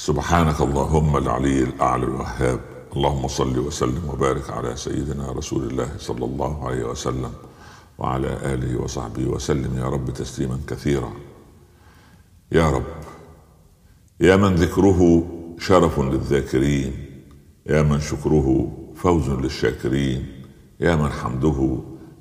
سبحانك اللهم العلي الأعلى الوهاب. اللهم صل وسلم وبارك على سيدنا رسول الله صلى الله عليه وسلم وعلى آله وصحبه وسلم يا رب تسليما كثيرا. يا رب يا من ذكره شرف للذاكرين يا من شكره فوز للشاكرين يا من حمده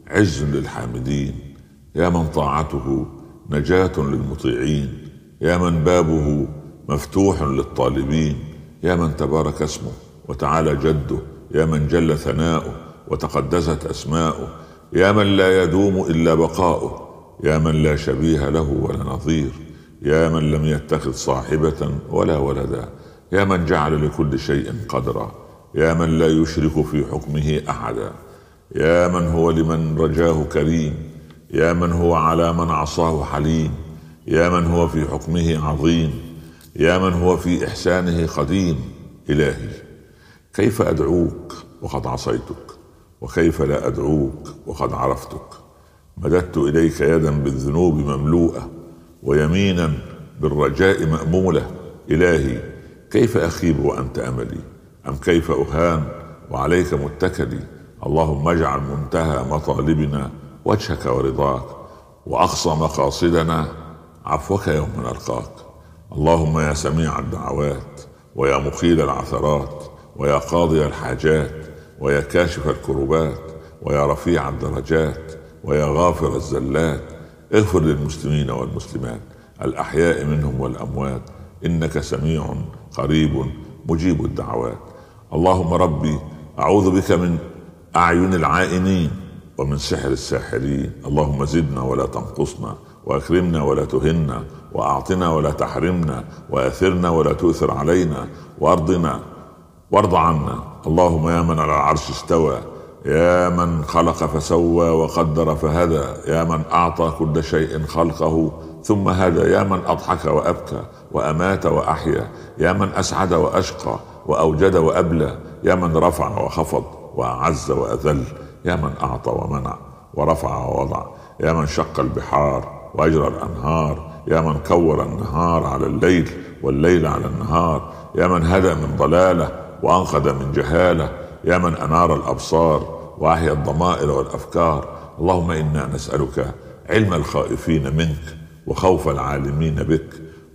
عز للحامدين يا من طاعته نجاة للمطيعين يا من بابه مفتوح للطالبين يا من تبارك اسمه وتعالى جده يا من جل ثناؤه وتقدست اسماؤه يا من لا يدوم الا بقاؤه يا من لا شبيه له ولا نظير يا من لم يتخذ صاحبه ولا ولدا يا من جعل لكل شيء قدرا يا من لا يشرك في حكمه احدا يا من هو لمن رجاه كريم يا من هو على من عصاه حليم يا من هو في حكمه عظيم يا من هو في إحسانه قديم إلهي كيف أدعوك وقد عصيتك؟ وكيف لا أدعوك وقد عرفتك؟ مددت إليك يدا بالذنوب مملوءة ويمينا بالرجاء مأمولة. إلهي كيف أخيب وأنت أملي؟ أم كيف أهان وعليك متكلي؟ اللهم اجعل منتهى مطالبنا وجهك ورضاك وأقصى مقاصدنا عفوك يوم نلقاك. اللهم يا سميع الدعوات ويا مقيل العثرات ويا قاضي الحاجات ويا كاشف الكربات ويا رفيع الدرجات ويا غافر الزلات اغفر للمسلمين والمسلمات الأحياء منهم والأموات إنك سميع قريب مجيب الدعوات اللهم ربي أعوذ بك من أعين العائنين ومن سحر الساحرين اللهم زدنا ولا تنقصنا وأكرمنا ولا تهنا وأعطنا ولا تحرمنا وأثرنا ولا تؤثر علينا وأرضنا وارض عنا. اللهم يا من على العرش استوى يا من خلق فسوى وقدر فهدى يا من أعطى كل شيء خلقه ثم هدى. يا من أضحك وأبكى وأمات وأحيا يا من أسعد وأشقى وأوجد وأبلى يا من رفع وخفض وأعز وأذل يا من أعطى ومنع ورفع ووضع يا من شق البحار وأجرى الأنهار يا من كور النهار على الليل والليل على النهار يا من هدى من ضلالة وأنقذ من جهالة يا من أنار الأبصار وأحيا الضمائر والأفكار. اللهم إنا نسألك علم الخائفين منك وخوف العالمين بك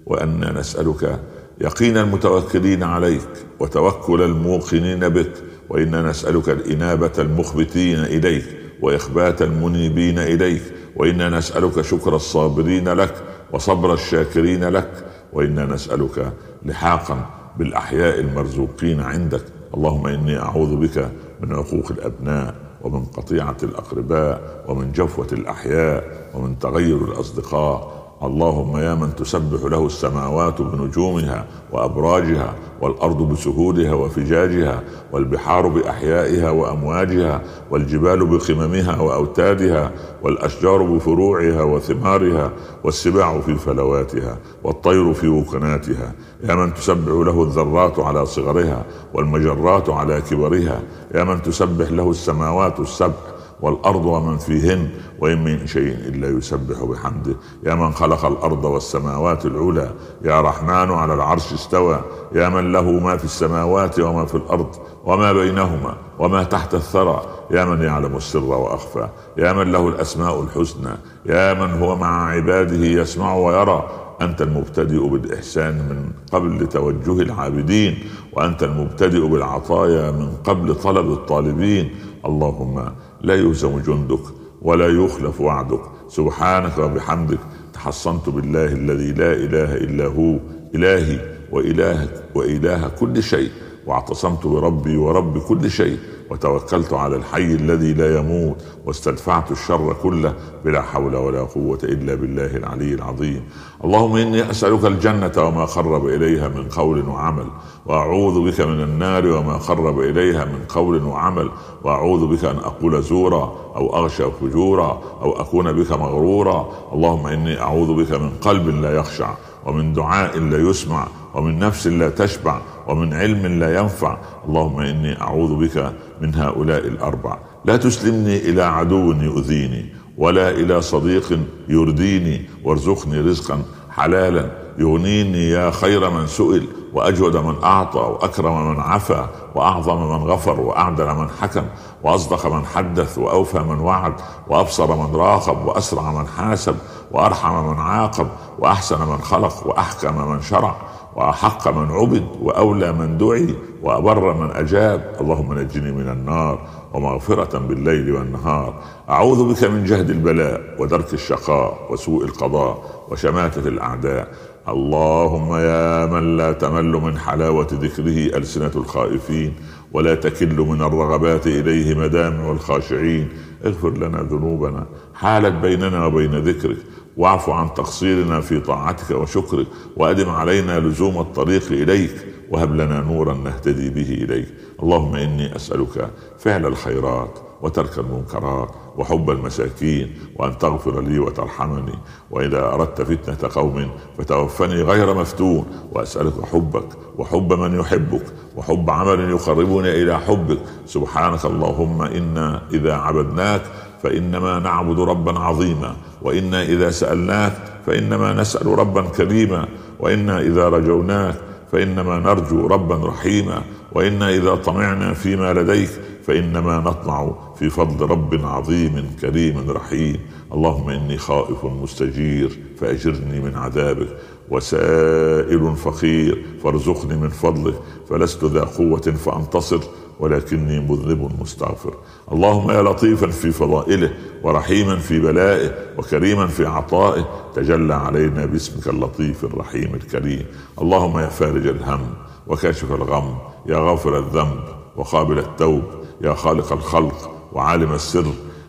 وأنا نسألك يقين المتوكلين عليك وتوكل الموقنين بك وإنا نسألك الإنابة المخبتين إليك وإخبات المنيبين إليك وأنا نسألك شكر الصابرين لك وصبر الشاكرين لك وأنا نسألك لحاقا بالأحياء المرزوقين عندك. اللهم إني أعوذ بك من عقوق الأبناء ومن قطيعة الأقرباء ومن جفوة الأحياء ومن تغير الأصدقاء اللهم يا من تسبح له السماوات بنجومها وأبراجها والأرض بسهولها وفجاجها والبحار بأحيائها وأمواجها والجبال بقممها وأوتادها والأشجار بفروعها وثمارها والسباع في فلواتها والطير في وكناتها يا من تسبح له الذرات على صغرها والمجرات على كبرها يا من تسبح له السماوات السبع والأرض ومن فيهن وإن من شيء إلا يسبح بحمده. يا من خلق الأرض والسماوات العلى يا رحمن على العرش استوى. يا من له ما في السماوات وما في الأرض وما بينهما وما تحت الثرى. يا من يعلم السر وأخفى. يا من له الأسماء الحسنى. يا من هو مع عباده يسمع ويرى. أنت المبتدئ بالإحسان من قبل توجه العابدين وأنت المبتدئ بالعطايا من قبل طلب الطالبين. اللهم لا يهزم جندك ولا يخلف وعدك. سبحانك وبحمدك تحصنت بالله الذي لا إله إلا هو إلهي وإلهك وإله كل شيء واعتصمت بربي ورب كل شيء. وتوكلت على الحي الذي لا يموت واستدفعت الشر كله بلا حول ولا قوة إلا بالله العلي العظيم. اللهم إني أسألك الجنة وما قرب إليها من قول وعمل وأعوذ بك من النار وما قرب إليها من قول وعمل وأعوذ بك أن أقول زورا أو أغشى فجورا أو أكون بك مغرورا. اللهم إني أعوذ بك من قلب لا يخشع ومن دعاء لا يسمع ومن نفس لا تشبع ومن علم لا ينفع. اللهم إني أعوذ بك من هؤلاء الأربع. لا تسلمني إلى عدو يؤذيني ولا إلى صديق يرديني. وارزقني رزقا حلالا. يغنيني يا خير من سئل وأجود من أعطى وأكرم من عفا وأعظم من غفر وأعدل من حكم وأصدق من حدث وأوفى من وعد وأبصر من راقب وأسرع من حاسب وأرحم من عاقب وأحسن من خلق وأحكم من شرع. وأحق من عبد وأولى من دعي وأبر من أجاب. اللهم نجني من النار ومغفرة بالليل والنهار. أعوذ بك من جهد البلاء ودرك الشقاء وسوء القضاء وشماتة الأعداء. اللهم يا من لا تمل من حلاوة ذكره ألسنة الخائفين ولا تكل من الرغبات إليه مدامع الخاشعين اغفر لنا ذنوبنا. حالت بيننا وبين ذكرك. واعف عن تقصيرنا في طاعتك وشكرك وأدم علينا لزوم الطريق إليك وهب لنا نورا نهتدي به إليك. اللهم إني أسألك فعل الخيرات وترك المنكرات وحب المساكين وأن تغفر لي وترحمني. وإذا أردت فتنة قوم فتوفني غير مفتون وأسألك حبك وحب من يحبك وحب عمل يقربني إلى حبك. سبحانك اللهم إنا إذا عبدناك فإنما نعبد ربا عظيما. وإنا إذا سألناك فإنما نسأل ربا كريما. وإنا إذا رجوناك فإنما نرجو ربا رحيما. وإنا إذا طمعنا فيما لديك فإنما نطمع في فضل رب عظيم كريم رحيم. اللهم إني خائف مستجير فأجرني من عذابك. وسائل فقير فارزقني من فضلك. فلست ذا قوة فأنتصر. ولكني مذنب مستغفر. اللهم يا لطيفا في فضائله ورحيما في بلائه وكريما في عطائه تجلى علينا باسمك اللطيف الرحيم الكريم. اللهم يا فارج الهم وكاشف الغم يا غافر الذنب وقابل التوب يا خالق الخلق وعالم السر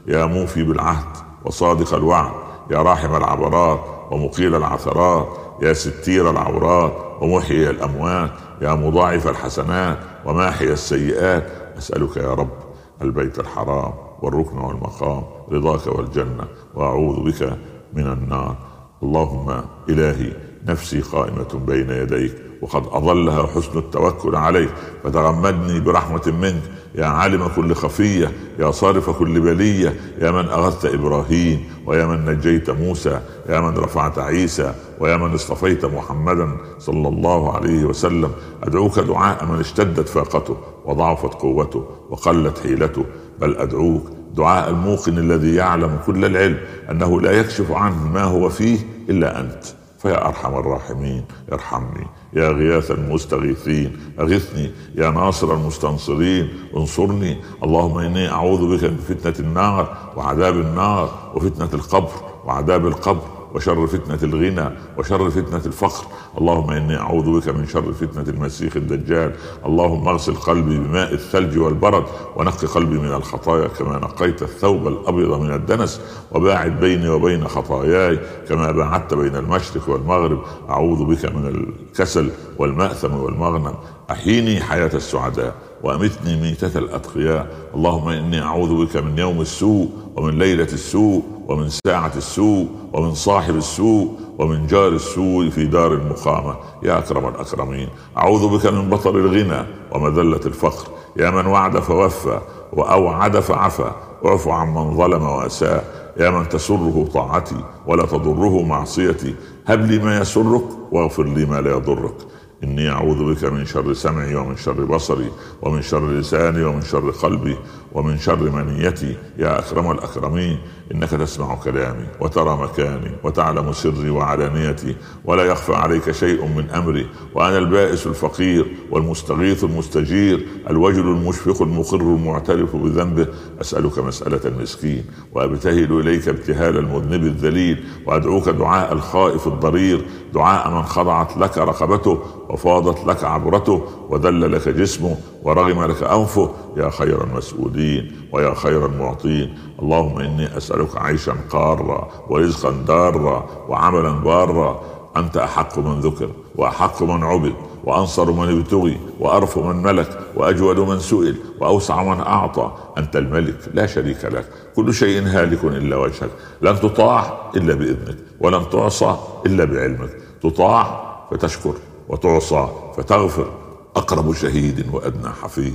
يا موفي بالعهد وصادق الوعد يا راحم العبرات ومقيل العثرات يا ستير العورات ومحيي الأموات يا مضاعف الحسنات وماحي السيئات أسألك يا رب البيت الحرام والركن والمقام رضاك والجنة وأعوذ بك من النار. اللهم إلهي نفسي قائمة بين يديك وقد اضلها حسن التوكل عليك فتغمدني برحمة منك. يا عالم كل خفية. يا صارف كل بلية. يا من اغثت إبراهيم. ويا من نجيت موسى. يا من رفعت عيسى. ويا من اصطفيت محمدا صلى الله عليه وسلم. أدعوك دعاء من اشتدت فاقته وضعفت قوته وقلت حيلته. بل أدعوك دعاء الموقن الذي يعلم كل العلم. أنه لا يكشف عنه ما هو فيه إلا أنت. فيا أرحم الراحمين ارحمني. يا غياث المستغيثين أغثني. يا ناصر المستنصرين انصرني. اللهم إني أعوذ بك من فتنة النار وعذاب النار وفتنة القبر وعذاب القبر. وشر فتنة الغنى وشر فتنة الفقر. اللهم إني أعوذ بك من شر فتنة المسيح الدجال. اللهم أغسل قلبي بماء الثلج والبرد ونق قلبي من الخطايا كما نقيت الثوب الأبيض من الدنس. وباعد بيني وبين خطاياي كما باعدت بين المشرق والمغرب. أعوذ بك من الكسل والمأثم والمغنم. أحيني حياة السعداء وأمتني ميتة الأتقياء. اللهم إني أعوذ بك من يوم السوء ومن ليلة السوء ومن ساعة السوء ومن صاحب السوء ومن جار السوء في دار المقامة. يا أكرم الأكرمين أعوذ بك من بطر الغنى ومذلة الفقر. يا من وعد فوفى وأوعد فعفى. واعف عن من ظلم وأساء. يا من تسره طاعتي ولا تضره معصيتي. هب لي ما يسرك واغفر لي ما لا يضرك. إني أعوذ بك من شر سمعي ومن شر بصري ومن شر لساني ومن شر قلبي ومن شر منيتي يا أكرم الأكرمين إنك تسمع كلامي وترى مكاني وتعلم سري وعلانيتي ولا يخفى عليك شيء من أمري وأنا البائس الفقير والمستغيث المستجير الوجل المشفق المقر المعترف بذنبه أسألك مسألة المسكين وأبتهل إليك ابتهال المذنب الذليل وأدعوك دعاء الخائف الضرير دعاء من خضعت لك رقبته وفاضت لك عبرته وذل لك جسمه ورغم لك أنفه يا خير المسؤولين. ويا خير المعطين. اللهم إني أسألك عيشا قارا ورزقا دارا وعملا بارا. أنت أحق من ذكر وأحق من عبد وأنصر من ابتغي وارف من ملك وأجود من سئل وأوسع من أعطى. أنت الملك لا شريك لك. كل شيء هالك إلا وجهك. لن تطاع إلا بإذنك ولن تعصى إلا بعلمك. تطاع فتشكر وتعصى فتغفر. أقرب شهيد وأدنى حفيظ.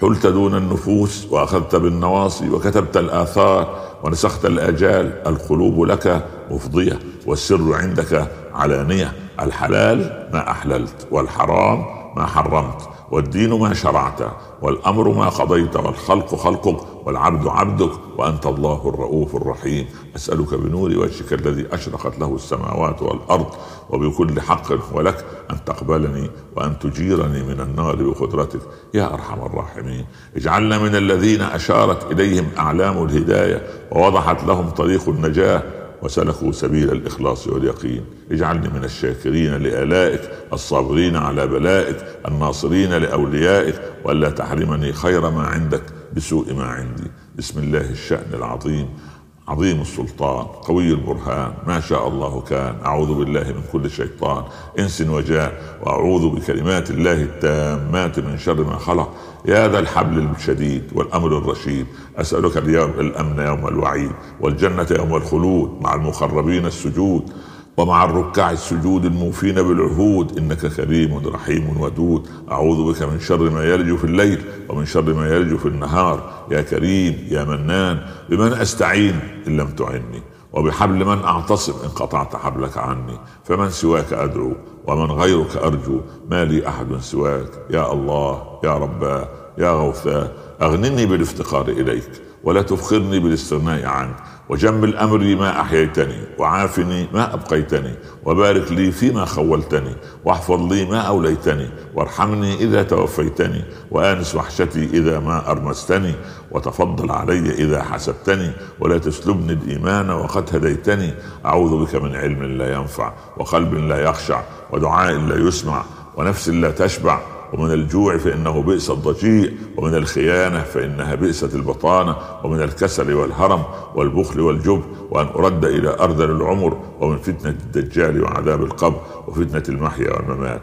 حلت دون النفوس وأخذت بالنواصي وكتبت الآثار ونسخت الآجال. القلوب لك مفضية والسر عندك علانية. الحلال ما أحللت والحرام ما حرمت والدين ما شرعت والأمر ما قضيت والخلق خلقك والعبد عبدك وأنت الله الرؤوف الرحيم. أسألك بنور وجهك الذي أشرقت له السماوات والأرض وبكل حق ولك أن تقبلني وأن تجيرني من النار بقدرتك. يا أرحم الراحمين. اجعلنا من الذين أشارت إليهم أعلام الهداية ووضحت لهم طريق النجاة وسلكوا سبيل الإخلاص واليقين. اجعلني من الشاكرين لآلائك الصابرين على بلائك الناصرين لأوليائك والا تحرمني خير ما عندك بسوء ما عندي. بسم الله الشأن العظيم. عظيم السلطان قوي البرهان ما شاء الله كان. أعوذ بالله من كل شيطان إنس وجاء وأعوذ بكلمات الله التامات من شر ما خلق. يا ذا الحبل الشديد والامر الرشيد أسألك اليوم الأمن يوم الوعيد والجنة يوم الخلود مع المقربين السجود. ومع الركع السجود الموفين بالعهود إنك كريم رحيم ودود. أعوذ بك من شر ما يلج في الليل ومن شر ما يلج في النهار. يا كريم يا منان بمن أستعين إن لم تعني وبحبل من أعتصم إن قطعت حبلك عني؟ فمن سواك أدعو ومن غيرك أرجو. ما لي أحد سواك. يا الله يا رباه يا غوثاه أغنني بالافتقار إليك ولا تفخرني بالاستغناء عنك. وجمل امري ما أحييتني وعافني ما أبقيتني وبارك لي فيما خولتني واحفظ لي ما أوليتني وارحمني إذا توفيتني وآنس وحشتي إذا ما أرمستني وتفضل علي إذا حسبتني ولا تسلبني الإيمان وقد هديتني. أعوذ بك من علم لا ينفع وقلب لا يخشع ودعاء لا يسمع ونفس لا تشبع ومن الجوع فإنه بئس الضجيع ومن الخيانة فإنها بئست البطانة ومن الكسل والهرم والبخل والجبن وأن أرد إلى أرذل العمر ومن فتنة الدجال وعذاب القبر وفتنة المحيا والممات.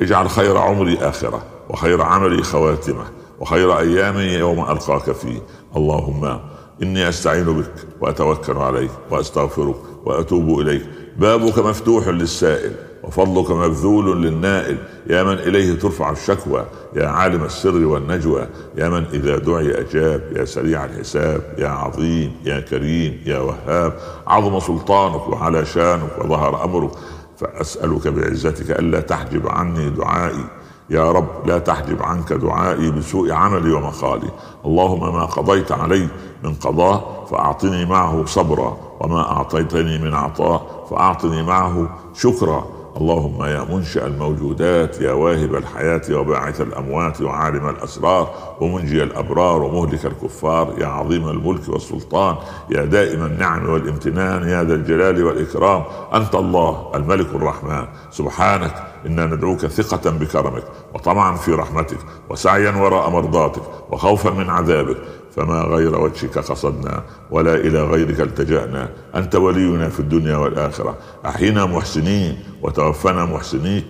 اجعل خير عمري آخرة وخير عملي خواتمة وخير أيامي يوم ألقاك فيه. اللهم إني أستعين بك وأتوكل عليك وأستغفرك وأتوب إليك. بابك مفتوح للسائل. وفضلك مبذول للنائل. يا من إليه ترفع الشكوى يا عالم السر والنجوى. يا من إذا دعي أجاب يا سريع الحساب يا عظيم يا كريم يا وهاب. عظم سلطانك وعلى شانك وظهر أمرك. فأسألك بعزتك ألا تحجب عني دعائي. يا رب لا تحجب عنك دعائي بسوء عملي ومقالي. اللهم ما قضيت علي من قضاء فأعطني معه صبرا وما أعطيتني من عطاء فأعطني معه شكرا. اللهم يا منشئ الموجودات يا واهب الحياة وباعث الأموات وعالم الأسرار ومنجي الأبرار ومهلك الكفار يا عظيم الملك والسلطان يا دائم النعم والامتنان يا ذا الجلال والإكرام. أنت الله الملك الرحمن. سبحانك إنا ندعوك ثقة بكرمك وطمعا في رحمتك وسعيا وراء مرضاتك وخوفا من عذابك. فما غير وجهك قصدنا ولا إلى غيرك التجأنا. أنت ولينا في الدنيا والآخرة. أحينا محسنين وتوفنا محسنين.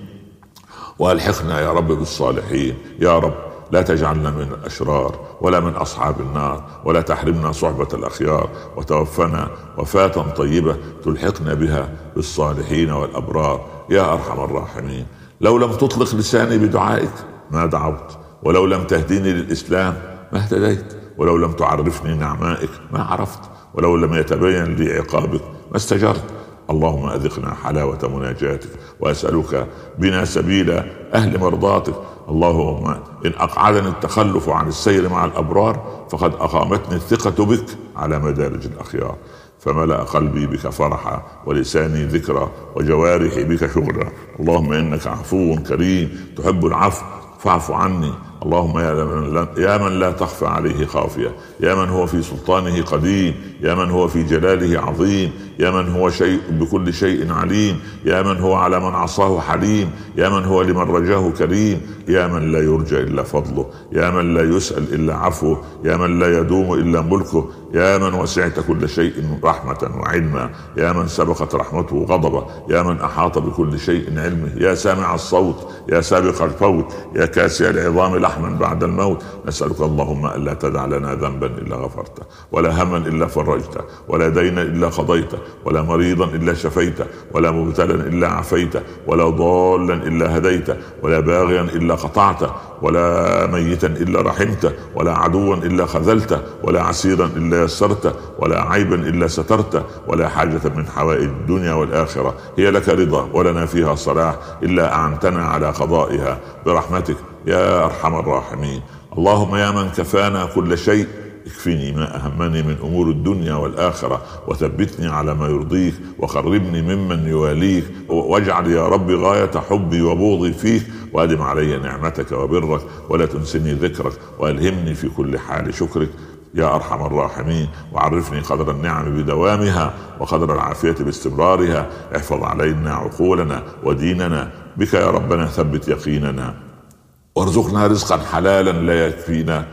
وألحقنا يا رب بالصالحين. يا رب لا تجعلنا من الأشرار ولا من أصحاب النار ولا تحرمنا صحبة الأخيار. وتوفنا وفاة طيبة تلحقنا بها بالصالحين والأبرار. يا أرحم الراحمين. لو لم تطلق لساني بدعائك ما دعوت ولو لم تهديني للإسلام ما اهتديت. ولو لم تعرفني نعمائك ما عرفت ولو لم يتبين لي عقابك ما استجرت. اللهم أذقنا حلاوة مناجاتك وأسألك بنا سبيل أهل مرضاتك. اللهم إن أقعدني التخلف عن السير مع الأبرار فقد أقامتني الثقة بك على مدارج الأخيار. فملأ قلبي بك فرحا ولساني ذكرى وجوارحي بك شغلا اللهم إنك عفو كريم تحب العفو فاعف عني. اللهم يا من, يا من لا تخفى عليه خافيه يا من هو في سلطانه قديم يا من هو في جلاله عظيم يا من هو شيء بكل شيء عليم يا من هو على من عصاه حليم يا من هو لمن رجاه كريم يا من لا يرجى الا فضله يا من لا يسال الا عفوه يا من لا يدوم الا ملكه يا من وسعت كل شيء رحمة وعلما يا من سبقت رحمته غضبه يا من أحاط بكل شيء علمه يا سامع الصوت يا سابق الفوت يا كاسي العظام لحظة لحما بعد الموت. نسألك اللهم ألا تدع لنا ذنبا إلا غفرته ولا هما إلا فرجته ولا دينا إلا قضيته ولا مريضا إلا شفيته ولا مبتلا إلا عفيته ولا ضالا إلا هديته ولا باغيا إلا قطعته ولا ميتا إلا رحمته ولا عدوا إلا خذلته ولا عسيرا إلا يسرته ولا عيبا إلا سترته ولا حاجة من حوائج الدنيا والآخرة. هي لك رضا ولنا فيها صلاح إلا أعنتنا على قضائها. برحمتك يا أرحم الراحمين. اللهم يا من كفانا كل شيء اكفني ما أهمني من أمور الدنيا والآخرة وثبتني على ما يرضيك وقربني ممن يواليك واجعل يا رب غاية حبي وبغضي فيك. وأدم علي نعمتك وبرك ولا تنسني ذكرك وألهمني في كل حال شكرك. يا أرحم الراحمين وعرفني قدر النعم بدوامها وقدر العافية باستمرارها. احفظ علينا عقولنا وديننا. بك يا ربنا ثبت يقيننا. وارزقنا رزقا حلالا لا يكفينا.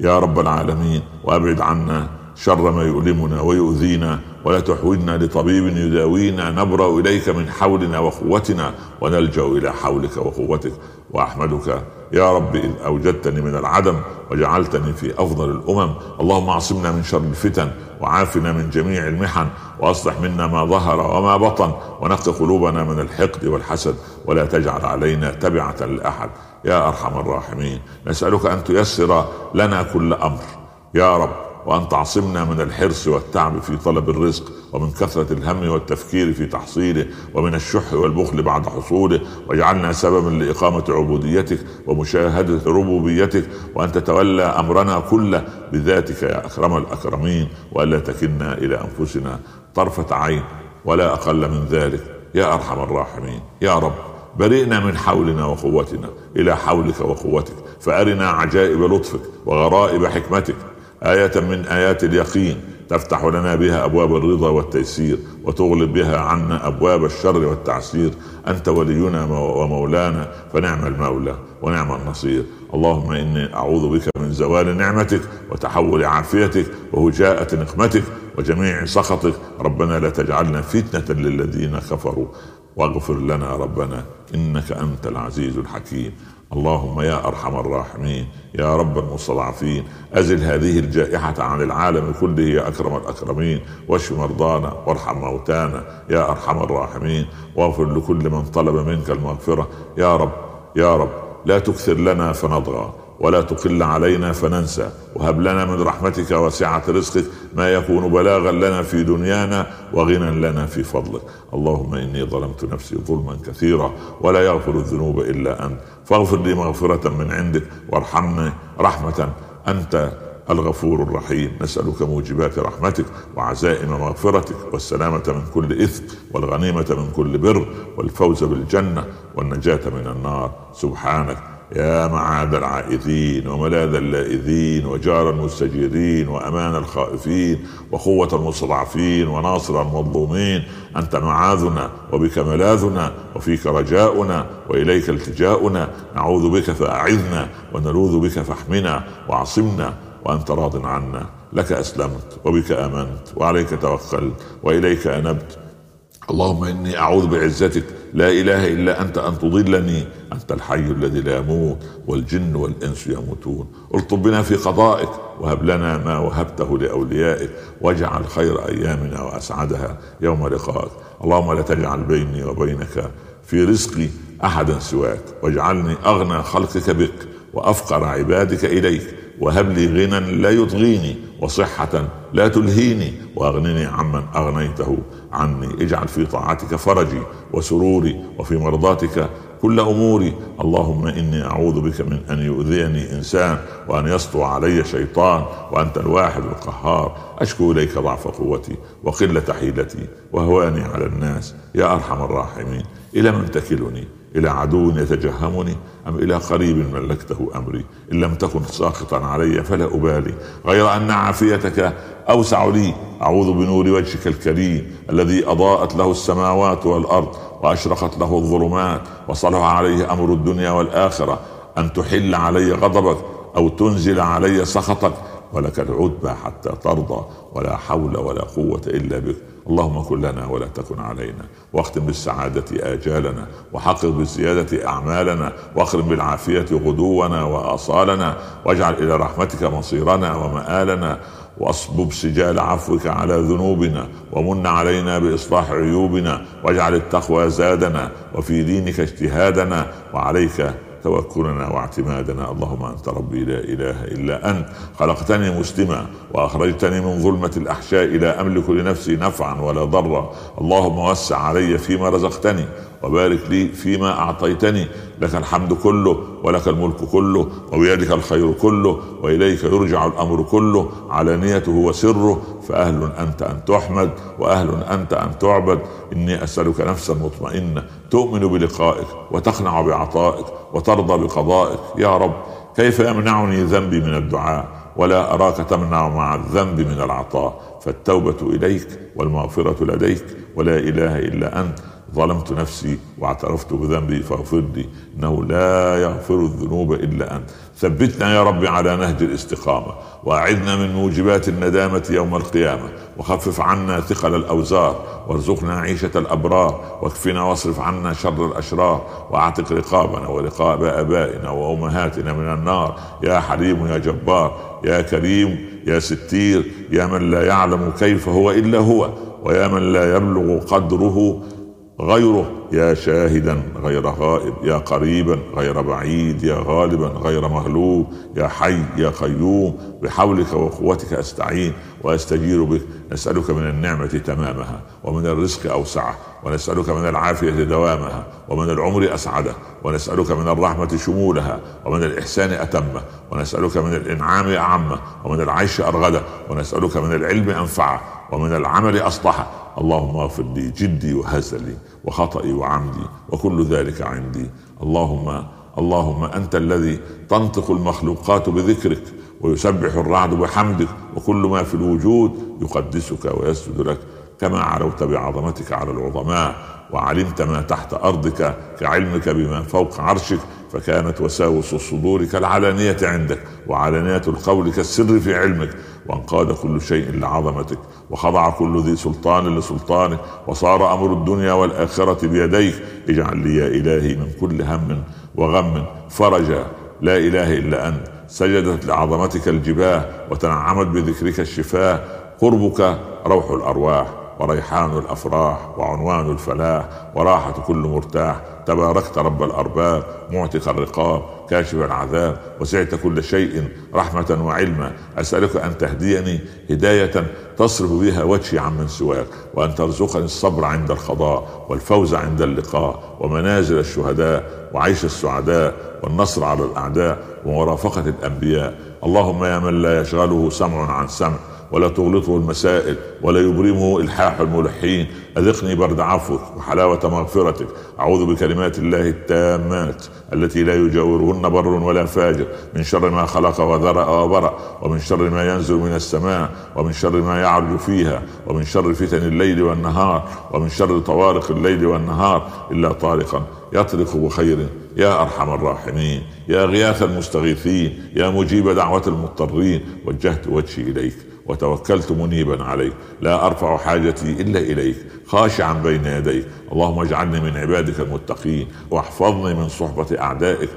يا رب العالمين وأبعد عنا شر ما يؤلمنا ويؤذينا. ولا تحولنا لطبيب يداوينا. نبرأ إليك من حولنا وقوتنا ونلجأ إلى حولك وقوتك. وأحمدك يا رب اذ أوجدتني من العدم وجعلتني في أفضل الأمم. اللهم اعصمنا من شر الفتن وعافنا من جميع المحن. وأصلح منا ما ظهر وما بطن. ونق قلوبنا من الحقد والحسد. ولا تجعل علينا تبعة لأحد. يا أرحم الراحمين. نسألك أن تيسر لنا كل أمر. يا رب وأن تعصمنا من الحرص والتعب في طلب الرزق ومن كثرة الهم والتفكير في تحصيله ومن الشح والبخل بعد حصوله. واجعلنا سببا لإقامة عبوديتك ومشاهدة ربوبيتك وأن تتولى أمرنا كله بذاتك يا أكرم الأكرمين. وألا تكلنا إلى أنفسنا طرفة عين ولا أقل من ذلك. يا أرحم الراحمين يا رب برئنا من حولنا وقوتنا إلى حولك وقوتك فأرنا عجائب لطفك وغرائب حكمتك آية من آيات اليقين تفتح لنا بها أبواب الرضا والتيسير وتغلق بها عنا أبواب الشر والتعسير. أنت ولينا ومولانا فنعم المولى ونعم النصير. اللهم إني أعوذ بك من زوال نعمتك وتحول عافيتك وهجاءة نقمتك وجميع سخطك. ربنا لا تجعلنا فتنة للذين كفروا واغفر لنا ربنا إنك أنت العزيز الحكيم. اللهم يا أرحم الراحمين يا رب المستضعفين أزل هذه الجائحة عن العالم كله يا أكرم الأكرمين واشف مرضانا وارحم موتانا يا أرحم الراحمين واغفر لكل من طلب منك المغفرة. يا رب يا رب لا تكثر لنا فنضغى ولا تقل علينا فننسى. وهب لنا من رحمتك وسعة رزقك ما يكون بلاغا لنا في دنيانا وغنى لنا في فضلك. اللهم إني ظلمت نفسي ظلما كثيرا ولا يغفر الذنوب إلا أنت. فاغفر لي مغفرة من عندك وارحمني رحمة. أنت الغفور الرحيم. نسألك موجبات رحمتك وعزائم مغفرتك والسلامة من كل إثم والغنيمة من كل بر والفوز بالجنة والنجاة من النار. سبحانك يا معاد العائذين وملاذ اللائذين وجار المستجيرين وأمان الخائفين وقوة المستضعفين وناصر المظلومين أنت معاذنا وبك ملاذنا وفيك رجاؤنا وإليك التجاؤنا نعوذ بك فأعذنا ونلوذ بك فاحمنا واعصمنا وأنت راض عنا لك أسلمت وبك آمنت وعليك توكلت وإليك أنبت اللهم إني أعوذ بعزتك لا إله إلا أنت أن تضلني أنت الحي الذي لا يموت والجن والإنس يموتون. الطب بنا في قضائك وهب لنا ما وهبته لأوليائك واجعل خير أيامنا وأسعدها يوم لقائك اللهم لا تجعل بيني وبينك في رزقي أحدا سواك. واجعلني أغنى خلقك بك وأفقر عبادك إليك. وهب لي غنى لا يطغيني وصحة لا تلهيني. وأغنني عمن أغنيته. عني اجعل في طاعتك فرجي وسروري وفي مرضاتك كل أموري. اللهم إني أعوذ بك من أن يؤذيني إنسان وأن يسطو علي شيطان وأنت الواحد القهار. أشكو إليك ضعف قوتي وقلة حيلتي وهواني على الناس. يا أرحم الراحمين. إلى من تكلني؟ إلى عدو يتجهمني أم إلى قريب ملكته أمري؟ إن لم تكن ساخطا علي فلا أبالي. غير أن عافيتك أوسع لي. أعوذ بنور وجهك الكريم الذي أضاءت له السماوات والأرض وأشرقت له الظلمات وصلح عليه أمر الدنيا والآخرة. أن تحل علي غضبك أو تنزل علي سخطك. ولك العتبى حتى ترضى. ولا حول ولا قوة إلا بك. اللهم كن لنا ولا تكن علينا واختم بالسعادة آجالنا وحقق بالزيادة أعمالنا واخرم بالعافية غدونا وآصالنا واجعل إلى رحمتك مصيرنا ومآلنا واصبب سجال عفوك على ذنوبنا ومن علينا بإصلاح عيوبنا واجعل التقوى زادنا وفي دينك اجتهادنا وعليك توكلنا واعتمادنا. اللهم أنت ربي لا إله إلا أنت. خلقتني مسلما وأخرجتني من ظلمة الأحشاء لا أملك لنفسي نفعا ولا ضرا. اللهم وسع علي فيما رزقتني وبارك لي فيما أعطيتني. لك الحمد كله. ولك الملك كله وبيدك الخير كله وإليك يرجع الأمر كله علانيته وسره فأهل أنت أن تحمد وأهل أنت أن تعبد. إني أسألك نفسا مطمئنة تؤمن بلقائك وتقنع بعطائك وترضى بقضائك. يا رب كيف يمنعني ذنبي من الدعاء؟ ولا أراك تمنع مع الذنب من العطاء. فالتوبة إليك والمغفرة لديك ولا إله إلا أنت. ظلمت نفسي واعترفت بذنبي فاغفر لي إنه لا يغفر الذنوب إلا أنت. ثبتنا يا رب على نهج الاستقامة واعذنا من موجبات الندامة يوم القيامة. وخفف عنا ثقل الأوزار وارزقنا عيشة الأبرار. واكفنا واصرف عنا شر الأشرار. وأعتق رقابنا ورقاب أبائنا وأمهاتنا من النار. يا حليم يا جبار يا كريم يا ستير يا من لا يعلم كيف هو إلا هو. ويا من لا يبلغ قدره غيره. يا شاهدا غير غائب يا قريبا غير بعيد يا غالبا غير مغلوب يا حي يا قيوم بحولك وقوتك أستعين وأستجير بك. نسألك من النعمة تمامها ومن الرزق أوسعه ونسألك من العافية دوامها ومن العمر أسعده ونسألك من الرحمة شمولها ومن الإحسان أتمه ونسألك من الإنعام أعمه ومن العيش أرغده ونسألك من العلم أنفعه ومن العمل أصلحه. اللهم اغفر لي جدي وهزلي وخطئي وعمدي وكل ذلك عندي. اللهم اللهم أنت الذي تنطق المخلوقات بذكرك ويسبح الرعد بحمدك وكل ما في الوجود يقدسك ويسجد لك. كما علوت بعظمتك على العظماء وعلمت ما تحت أرضك كعلمك بما فوق عرشك فكانت وساوس الصدور كالعلانية عندك وعلانية القول كالسر في علمك. وانقاد كل شيء لعظمتك وخضع كل ذي سلطان لسلطانك وصار أمر الدنيا والاخره بيديك اجعل لي يا الهي من كل هم وغم فرجا لا اله الا انت سجدت لعظمتك الجباه وتنعمت بذكرك الشفاه قربك روح الارواح وريحان الأفراح وعنوان الفلاح وراحة كل مرتاح. تباركت رب الأرباب معتق الرقاب كاشف العذاب وسعت كل شيء رحمة وعلما. أسألك أن تهديني هداية تصرف بها وجهي عمن سواك وأن ترزقني الصبر عند القضاء والفوز عند اللقاء ومنازل الشهداء وعيش السعداء والنصر على الأعداء ومرافقة الأنبياء. اللهم يا من لا يشغله سمع عن سمع ولا تغلطه المسائل ولا يبرمه إلحاح الملحين. أذقني برد عفوك وحلاوة مغفرتك. أعوذ بكلمات الله التامات التي لا يجاورهن بر ولا فاجر. من شر ما خلق وذرأ وبرأ ومن شر ما ينزل من السماء ومن شر ما يعرج فيها ومن شر فتن الليل والنهار ومن شر طوارق الليل والنهار. إلا طارقا. يطرق بخير يا أرحم الراحمين. يا غياث المستغيثين. يا مجيب دعوة المضطرين. وجهت وجهي إليك. وتوكلت منيبا عليك. لا أرفع حاجتي إلا إليك. خاشعا بين يديك. اللهم اجعلني من عبادك المتقين. واحفظني من صحبة أعدائك.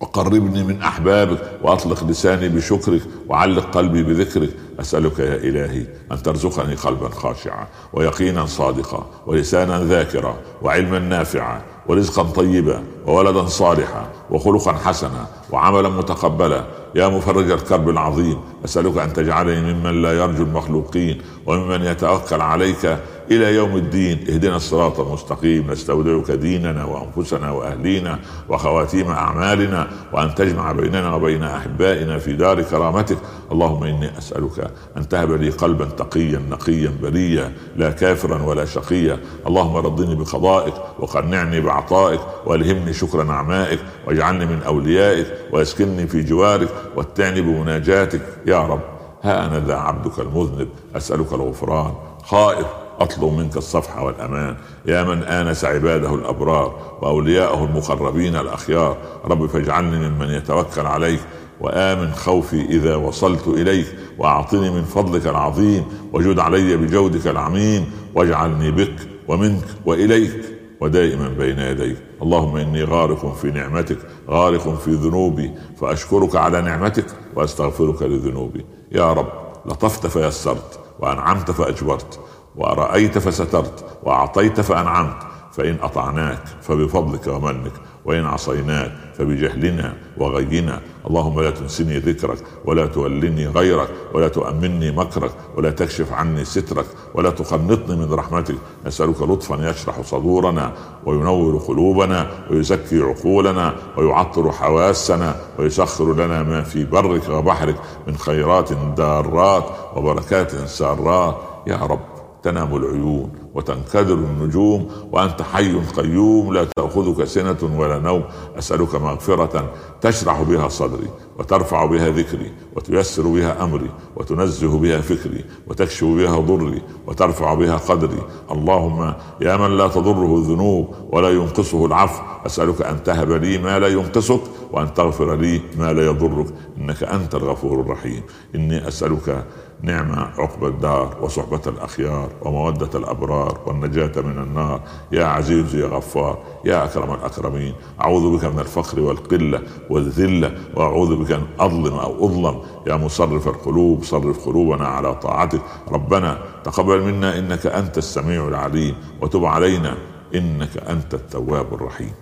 وقربني من أحبابك. وأطلق لساني بشكرك. وعلق قلبي بذكرك. أسألك يا إلهي أن ترزقني قلبا خاشعا. ويقينا صادقا. ولسانا ذاكرا. وعلما نافعا. ورزقا طيبا وولدا صالحا وخلقا حسنا وعملا متقبلا. يا مفرج الكرب العظيم أسألك أن تجعلني ممن لا يرجو المخلوقين وممن يتوكل عليك. إلى يوم الدين. اهدنا الصراط المستقيم. نستودعك ديننا وأنفسنا وأهلينا وخواتيم أعمالنا وأن تجمع بيننا وبين أحبائنا في دار كرامتك. اللهم إني أسألك أن تهب لي قلبا تقيا نقيا بريا لا كافرا ولا شقيا. اللهم رضني بقضائك وقنعني بعطائك والهمني شكر نعمائك واجعلني من أوليائك وأسكنني في جوارك واتعني بمناجاتك. يا رب ها أنا ذا عبدك المذنب. أسألك الغفران. خائف. أطلب منك الصفح والأمان. يا من آنس عباده الأبرار وأولياءه المقربين الأخيار. رب فاجعلني ممن يتوكل عليك وآمن خوفي إذا وصلت إليك وأعطني من فضلك العظيم وجد علي بجودك العميم واجعلني بك ومنك وإليك ودائما بين يديك. اللهم إني غارق في نعمتك غارق في ذنوبي فأشكرك على نعمتك وأستغفرك لذنوبي. يا رب لطفت فيسرت وأنعمت فأجبرت. ورأيت فسترت وأعطيت فأنعمت فإن أطعناك فبفضلك ومنك وإن عصيناك فبجهلنا وغينا. اللهم لا تنسني ذكرك ولا تولني غيرك ولا تؤمني مكرك ولا تكشف عني سترك ولا تقنطني من رحمتك. نسألك لطفا يشرح صدورنا وينور قلوبنا ويزكي عقولنا ويعطر حواسنا ويسخر لنا ما في برك وبحرك من خيرات دارات وبركات سارات. يا رب تنام العيون وتنكدر النجوم وأنت حي قيوم لا تأخذك سنة ولا نوم. أسألك مغفرة تشرح بها صدري وترفع بها ذكري وتيسر بها أمري وتنزه بها فكري وتكشف بها ضري وترفع بها قدري. اللهم يا من لا تضره الذنوب ولا ينقصه العفو. أسألك أن تهب لي ما لا ينقصك وأن تغفر لي ما لا يضرك. إنك أنت الغفور الرحيم. إني أسألك نعم عقب الدار وصحبة الأخيار ومودة الأبرار والنجاة من النار. يا عزيز يا غفار يا أكرم الأكرمين أعوذ بك من الفقر والقلة والذلة وأعوذ بك أن أظلم أو أظلم. يا مصرف القلوب صرف قلوبنا على طاعتك. ربنا تقبل منا إنك أنت السميع العليم وتب علينا إنك أنت التواب الرحيم.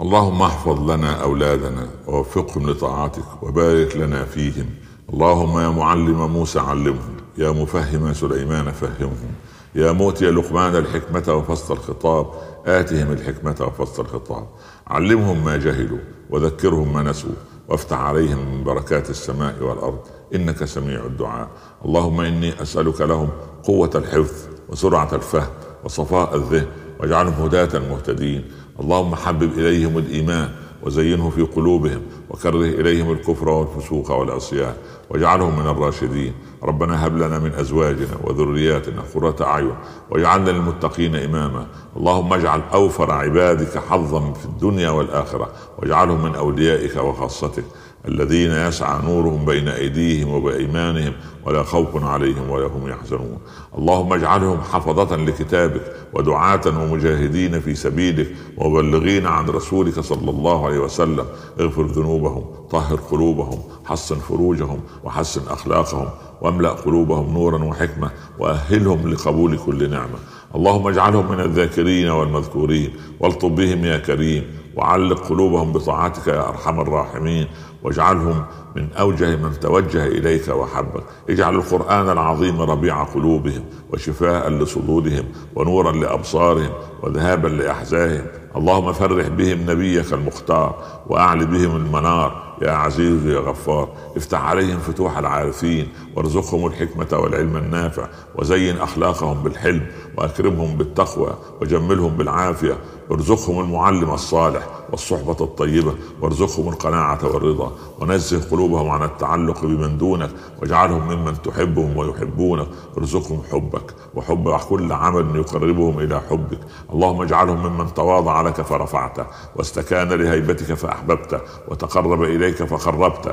اللهم احفظ لنا أولادنا ووفقهم لطاعتك وبارك لنا فيهم. اللهم يا معلم موسى علمهم يا مفهم سليمان فهمهم يا موتي لقمان الحكمة وفصل الخطاب آتهم الحكمة وفصل الخطاب. علمهم ما جهلوا وذكرهم ما نسوا وافتح عليهم من بركات السماء والأرض إنك سميع الدعاء. اللهم إني أسألك لهم قوة الحفظ وسرعة الفهم وصفاء الذهن واجعلهم هداة مهتدين اللهم حبب إليهم الإيمان وزينه في قلوبهم وكره إليهم الكفر والفسوق والعصيان واجعلهم من الراشدين. ربنا هب لنا من أزواجنا وذرياتنا قرة أعين واجعلنا للمتقين إماما. اللهم اجعل أوفر عبادك حظا في الدنيا والآخرة واجعلهم من أوليائك وخاصتك. الذين يسعى نورهم بين أيديهم وبأيمانهم ولا خوف عليهم ولا هم يحزنون. اللهم اجعلهم حفظة لكتابك ودعاة ومجاهدين في سبيلك ومبلغين عن رسولك صلى الله عليه وسلم. اغفر ذنوبهم طهر قلوبهم حسن فروجهم وحسن أخلاقهم واملأ قلوبهم نورا وحكمة وأهلهم لقبول كل نعمة. اللهم اجعلهم من الذاكرين والمذكورين. والطب بهم يا كريم وعلق قلوبهم بطاعتك يا أرحم الراحمين. واجعلهم من أوجه من توجه إليك وحبك. اجعل القرآن العظيم ربيع قلوبهم وشفاء لصدورهم ونورا لأبصارهم وذهابا لأحزانهم. اللهم فرح بهم نبيك المختار واعل بهم المنار. يا عزيز يا غفار. افتح عليهم فتوح العارفين وارزقهم الحكمة والعلم النافع وزين أخلاقهم بالحلم وأكرمهم بالتقوى وجملهم بالعافية. ارزقهم المعلم الصالح والصحبة الطيبة وارزقهم القناعة والرضا. ونزه قلوبهم عن التعلق بمن دونك واجعلهم ممن تحبهم ويحبونك. ارزقهم حبك وحب كل عمل يقربهم إلى حبك. اللهم اجعلهم ممن تواضع لك فرفعته واستكان لهيبتك فأحببته وتقرب إليك فقربته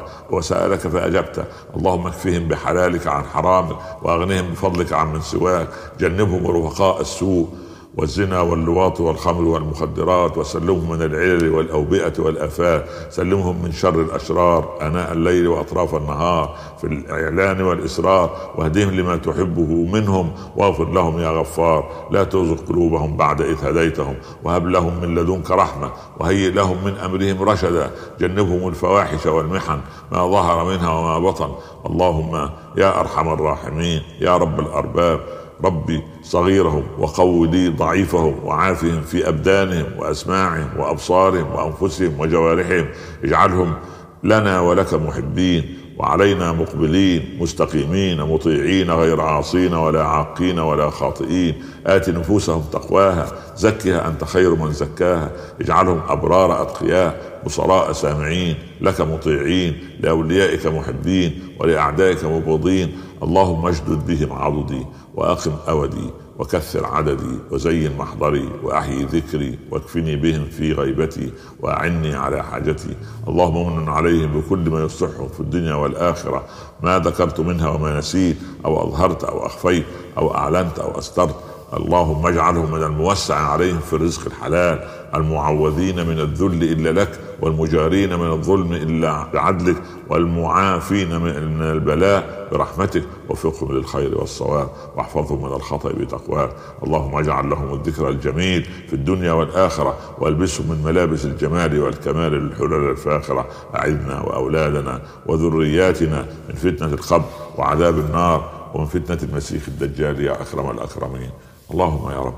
وسألك فأجبته اللهم اكفهم بحلالك عن حرامك وأغنهم بفضلك عن من سواك. جنبهم رفقاء السوء. والزنا واللواط والخمر والمخدرات وسلمهم من العلل والأوبئة والآفات سلمهم من شر الأشرار آناء الليل وأطراف النهار. في الإعلان والإسرار واهدهم لما تحبه منهم. واغفر لهم يا غفار لا تزغ قلوبهم بعد إذ هديتهم. وهب لهم من لدنك رحمة وهيئ لهم من أمرهم رشدا. جنبهم الفواحش والمحن ما ظهر منها وما بطن. اللهم يا أرحم الراحمين يا رب الأرباب. ربي صغيرهم وقو لي ضعيفهم وعافهم في أبدانهم وأسماعهم وأبصارهم وأنفسهم وجوارحهم. اجعلهم لنا ولك محبين وعلينا مقبلين مستقيمين مطيعين غير عاصين ولا عاقين ولا خاطئين. آت نفوسهم تقواها زكها أنت خير من زكاها. اجعلهم أبرار أتقياء بصراء سامعين لك مطيعين لأوليائك محبين ولأعدائك مبغضين. اللهم اشدد بهم عضدي. وأقم أودي وكثر عددي وزين محضري وأحيي ذكري واكفني بهم في غيبتي وأعني على حاجتي. اللهم من عليهم بكل ما يصلحهم في الدنيا والآخرة. ما ذكرت منها وما نسيت أو أظهرت أو أخفيت أو أعلنت أو استرت اللهم اجعلهم من الموسع عليهم في الرزق الحلال المعوذين من الذل إلا لك والمجارين من الظلم إلا بعدلك والمعافين من البلاء برحمتك. وفقهم للخير والصواب واحفظهم من الخطأ بتقواك. اللهم اجعل لهم الذكر الجميل في الدنيا والآخرة والبسهم من ملابس الجمال والكمال للحلل الفاخره اعذنا وأولادنا وذرياتنا من فتنة القبر وعذاب النار ومن فتنة المسيح الدجال يا أكرم الأكرمين. اللهم يا رب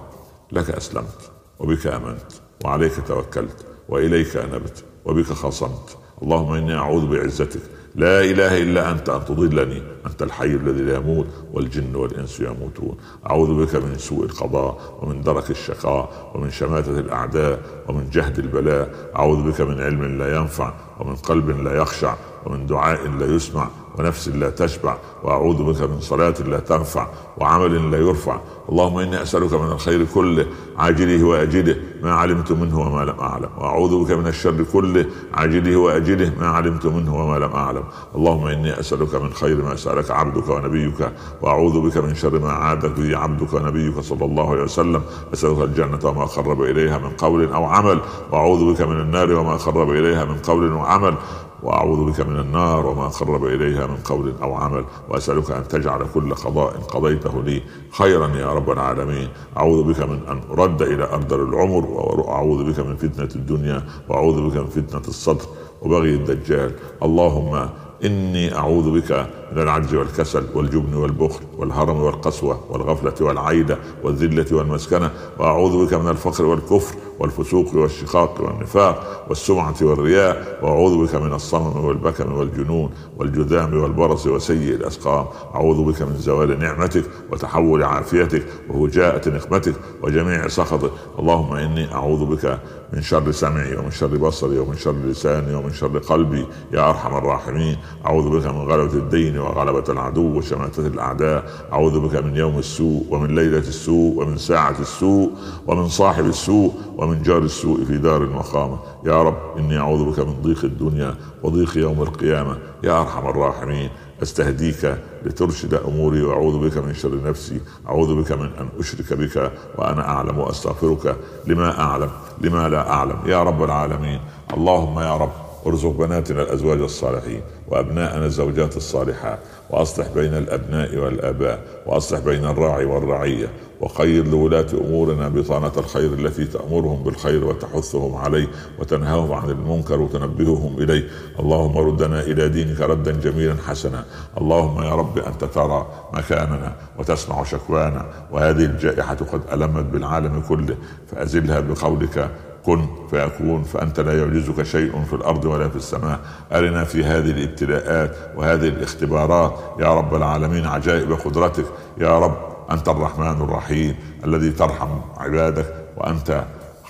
لك أسلمت وبك آمنت وعليك توكلت وإليك أنبت وبك خاصمت. اللهم إني أعوذ بعزتك. لا إله إلا أنت أن تضلني أنت الحي الذي لا يموت والجن والإنس يموتون. أعوذ بك من سوء القضاء ومن درك الشقاء ومن شماتة الأعداء ومن جهد البلاء. أعوذ بك من علم لا ينفع ومن قلب لا يخشع ومن دعاء لا يسمع. ونفس لا تشبع وأعوذ بك من صلاة لا تنفع وعمل لا يرفع. اللهم إني أسألك من الخير كله عاجله واجله ما علمت منه وما لم أعلم. وأعوذ بك من الشر كله عاجله واجله ما علمت منه وما لم أعلم. اللهم إني أسألك من خير ما سألك عبدك ونبيك وأعوذ بك من شر ما عادك به عبدك ونبيك صلى الله عليه وسلم. أسألك الجنة وما قرب إليها من قول أو عمل وأعوذ بك من النار وما قرب إليها من قول وعمل وأعوذ بك من النار وما قرب إليها من قول أو عمل وأسألك أن تجعل كل قضاء قضيته لي خيرا يا رب العالمين. أعوذ بك من أن أرد إلى ارذل العمر وأعوذ بك من فتنة الدنيا وأعوذ بك من فتنة الصدر وبغي الدجال. اللهم إني أعوذ بك من العجز والكسل والجبن والبخل والهرم والقسوة والغفلة والعيدة والذلة والمسكنة. وأعوذ بك من الفقر والكفر والفسوق والشقاق والنفاق والسمعة والرياء. وأعوذ بك من الصمم والبكم والجنون والجذام والبرص وسيء الأسقام. أعوذ بك من زوال نعمتك وتحول عافيتك وفجاءه نقمتك وجميع سخطك. اللهم إني أعوذ بك من شر سمعي ومن شر بصري ومن شر لساني ومن شر قلبي. يا أرحم الراحمين. أعوذ بك من غلبة الدين وغلبة العدو وشماتة الأعداء. أعوذ بك من يوم السوء ومن ليلة السوء ومن ساعة السوء ومن صاحب السوء ومن جار السوء في دار المقامة. يا رب إني أعوذ بك من ضيق الدنيا وضيق يوم القيامة. يا أرحم الراحمين أستهديك لترشد أموري وأعوذ بك من شر نفسي. أعوذ بك من أن أشرك بك وأنا أعلم وأستغفرك. لما أعلم لما لا أعلم. يا رب العالمين. اللهم يا رب ارزق بناتنا الأزواج الصالحين وأبناءنا الزوجات الصالحات وأصلح بين الأبناء والآباء وأصلح بين الراعي والرعية وخير لولاة أمورنا بطانة الخير التي تأمرهم بالخير وتحثهم عليه وتنهاهم عن المنكر وتنبههم إليه، اللهم ردنا إلى دينك ردا جميلا حسنا، اللهم يا رب أنت ترى مكاننا وتسمع شكوانا. وهذه الجائحة قد ألمت بالعالم كله فأزلها بقولك كن فيكون فأنت لا يعجزك شيء في الأرض ولا في السماء. أرنا في هذه الابتلاءات وهذه الاختبارات. يا رب العالمين عجائب قدرتك. يا رب أنت الرحمن الرحيم الذي ترحم عبادك وأنت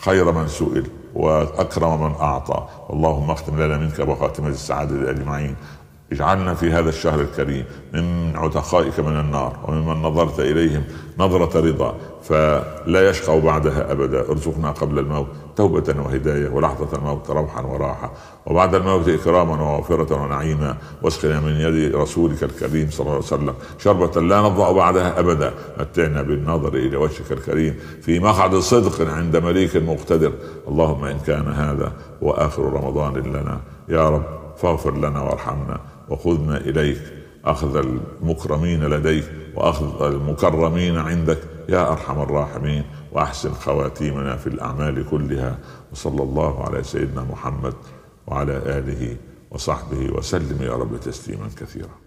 خير من سئل وأكرم من أعطى. اللهم اختم لنا منك بخاتمة السعادة أجمعين. اجعلنا في هذا الشهر الكريم من عتقائك من النار وممن نظرت إليهم نظرة رضا. فلا يشقوا بعدها أبدا. ارزقنا قبل الموت. توبة وهداية ولحظة الموت روحا وراحة. وبعد الموت إكراما ومغفرة ونعيما. واسقنا من يد رسولك الكريم صلى الله عليه وسلم شربة لا نضع بعدها أبدا. متعنا بالنظر إلى وجهك الكريم في مقعد صدق عند مليك مقتدر. اللهم إن كان هذا هو آخر رمضان لنا. يا رب فاغفر لنا وارحمنا. وخذنا إليك. أخذ المكرمين لديك. وأخذ المكرمين عندك. يا أرحم الراحمين. وأحسن خواتيمنا في الأعمال كلها وصلى الله على سيدنا محمد وعلى آله وصحبه وسلم يا رب تسليما كثيرا.